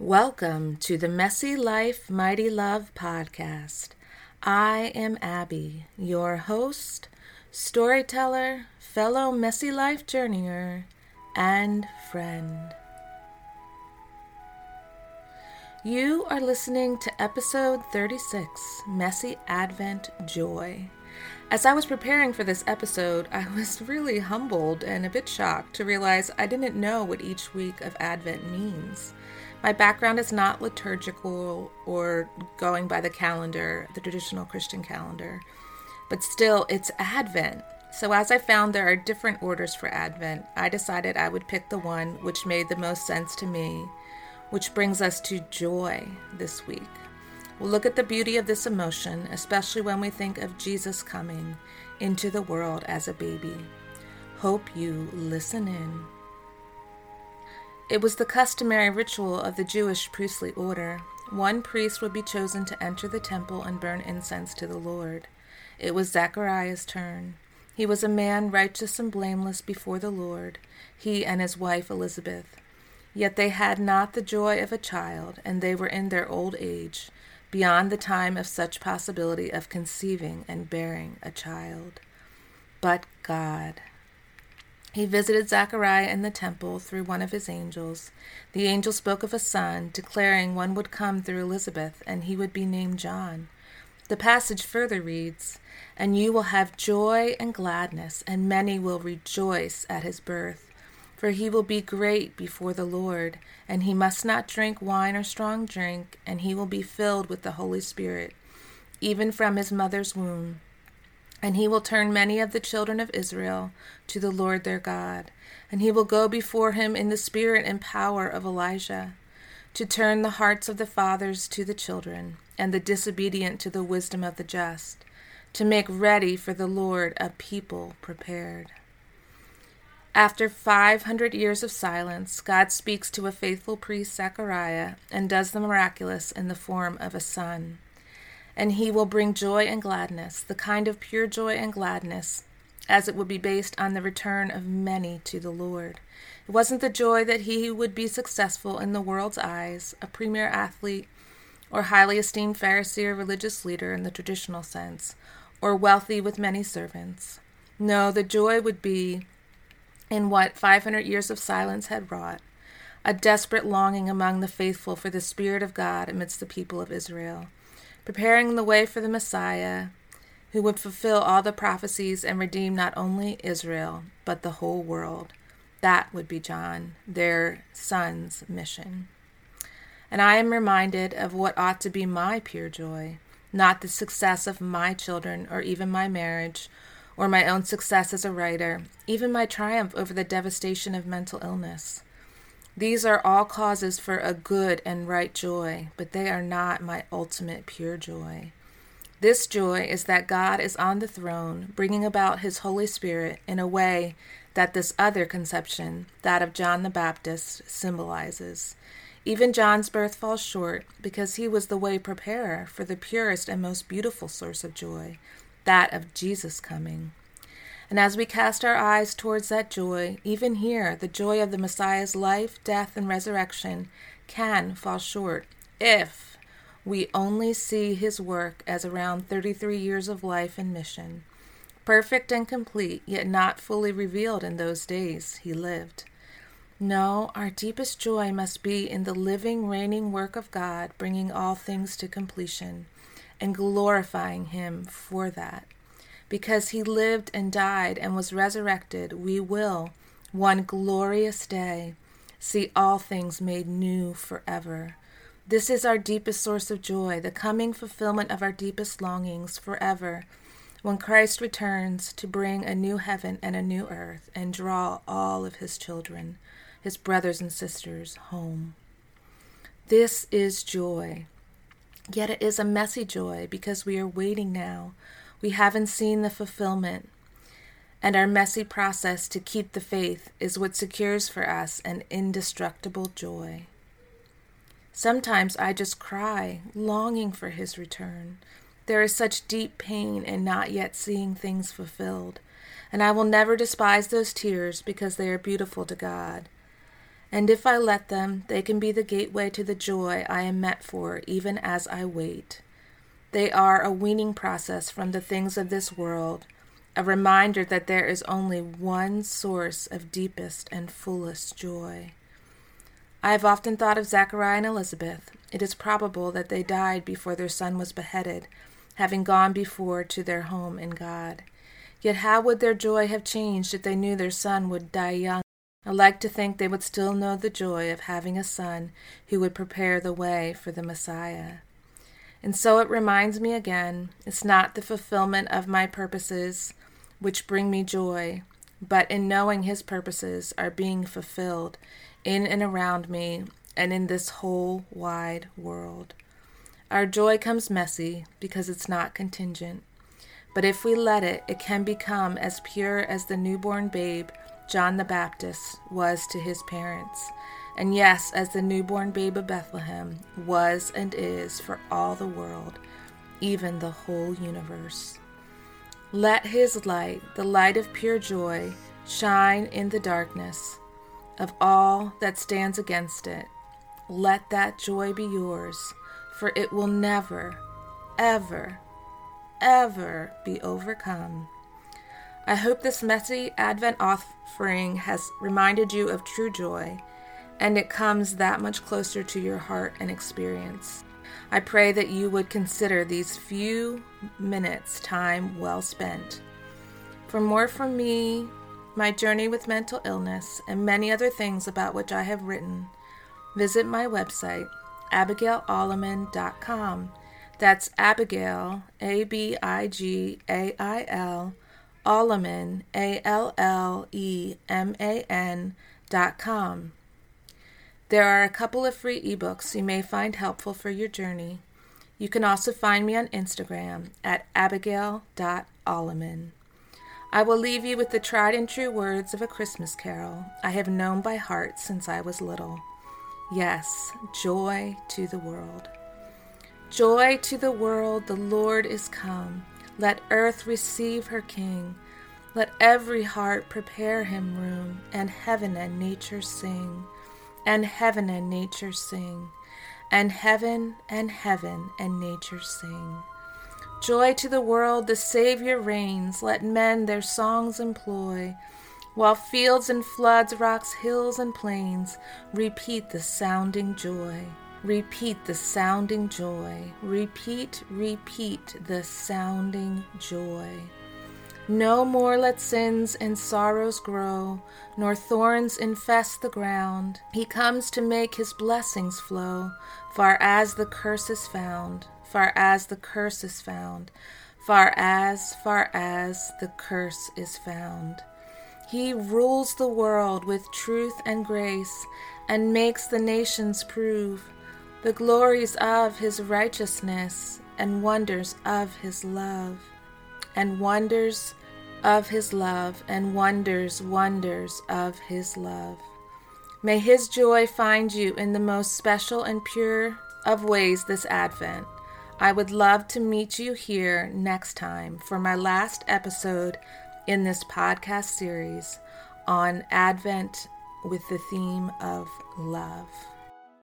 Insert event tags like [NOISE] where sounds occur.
Welcome to the Messy Life, Mighty Love podcast. I am Abby, your host, storyteller, fellow Messy Life journeyer, and friend. You are listening to episode 36 Messy Advent Joy. As I was preparing for this episode, I was [LAUGHS] really humbled and a bit shocked to realize I didn't know what each week of Advent means. My background is not liturgical or going by the calendar, the traditional Christian calendar, but still, it's Advent. So, as I found there are different orders for Advent, I decided I would pick the one which made the most sense to me, which brings us to joy this week. We'll look at the beauty of this emotion, especially when we think of Jesus coming into the world as a baby. Hope you listen in. It was the customary ritual of the Jewish priestly order. One priest would be chosen to enter the temple and burn incense to the Lord. It was Zachariah's turn. He was a man righteous and blameless before the Lord, he and his wife Elizabeth. Yet they had not the joy of a child, and they were in their old age, beyond the time of such possibility of conceiving and bearing a child. But God. He visited Zachariah in the temple through one of his angels. The angel spoke of a son, declaring one would come through Elizabeth, and he would be named John. The passage further reads, And you will have joy and gladness, and many will rejoice at his birth. For he will be great before the Lord, and he must not drink wine or strong drink, and he will be filled with the Holy Spirit, even from his mother's womb and he will turn many of the children of Israel to the Lord their God. And he will go before him in the spirit and power of Elijah, to turn the hearts of the fathers to the children, and the disobedient to the wisdom of the just, to make ready for the Lord a people prepared. After 500 years of silence, God speaks to a faithful priest, Zechariah, and does the miraculous in the form of a son and he will bring joy and gladness, the kind of pure joy and gladness, as it would be based on the return of many to the Lord. It wasn't the joy that he would be successful in the world's eyes, a premier athlete, or highly esteemed Pharisee or religious leader in the traditional sense, or wealthy with many servants. No, the joy would be in what 500 years of silence had wrought a desperate longing among the faithful for the Spirit of God amidst the people of Israel preparing the way for the Messiah, who would fulfill all the prophecies and redeem not only Israel, but the whole world. That would be John, their son's mission. And I am reminded of what ought to be my pure joy, not the success of my children or even my marriage or my own success as a writer, even my triumph over the devastation of mental illness. These are all causes for a good and right joy, but they are not my ultimate pure joy. This joy is that God is on the throne, bringing about His Holy Spirit in a way that this other conception, that of John the Baptist, symbolizes. Even John's birth falls short because he was the way preparer for the purest and most beautiful source of joy, that of Jesus coming. And as we cast our eyes towards that joy, even here, the joy of the Messiah's life, death, and resurrection can fall short if we only see his work as around 33 years of life and mission, perfect and complete, yet not fully revealed in those days he lived. No, our deepest joy must be in the living, reigning work of God, bringing all things to completion and glorifying him for that because he lived and died and was resurrected, we will, one glorious day, see all things made new forever. This is our deepest source of joy, the coming fulfillment of our deepest longings forever, when Christ returns to bring a new heaven and a new earth and draw all of his children, his brothers and sisters, home. This is joy. Yet it is a messy joy because we are waiting now we haven't seen the fulfillment. And our messy process to keep the faith is what secures for us an indestructible joy. Sometimes I just cry, longing for his return. There is such deep pain in not yet seeing things fulfilled, and I will never despise those tears because they are beautiful to God. And if I let them, they can be the gateway to the joy I am met for, even as I wait. They are a weaning process from the things of this world, a reminder that there is only one source of deepest and fullest joy. I have often thought of Zachariah and Elizabeth. It is probable that they died before their son was beheaded, having gone before to their home in God. Yet how would their joy have changed if they knew their son would die young? I like to think they would still know the joy of having a son who would prepare the way for the Messiah. And so it reminds me again it's not the fulfillment of my purposes which bring me joy, but in knowing His purposes are being fulfilled in and around me and in this whole wide world. Our joy comes messy because it's not contingent. But if we let it, it can become as pure as the newborn babe John the Baptist was to his parents, and yes, as the newborn babe of Bethlehem was and is for all the world, even the whole universe. Let his light, the light of pure joy, shine in the darkness of all that stands against it. Let that joy be yours, for it will never, ever, ever be overcome. I hope this messy Advent offering has reminded you of true joy, and it comes that much closer to your heart and experience. I pray that you would consider these few minutes time well spent. For more from me, my journey with mental illness, and many other things about which I have written, visit my website, abigailalleman.com. That's Abigail, A B I G A I L Alleman, A L L E M A N dot com. There are a couple of free ebooks you may find helpful for your journey. You can also find me on Instagram at abigail.alleman. I will leave you with the tried and true words of a Christmas carol I have known by heart since I was little. Yes, joy to the world. Joy to the world, the Lord is come. Let earth receive her King. Let every heart prepare him room, and heaven and nature sing, and heaven and nature sing, and heaven and heaven and nature sing. Joy to the world, the Savior reigns, let men their songs employ, while fields and floods, rocks, hills, and plains repeat the sounding joy. Repeat the sounding joy. Repeat, repeat the sounding joy. No more let sins and sorrows grow, nor thorns infest the ground. He comes to make his blessings flow, far as the curse is found, far as the curse is found, far as, far as the curse is found. He rules the world with truth and grace, and makes the nations prove the glories of his righteousness and wonders of his love, and wonders of his love, and wonders, wonders of his love. May his joy find you in the most special and pure of ways this Advent. I would love to meet you here next time for my last episode in this podcast series on Advent with the theme of love.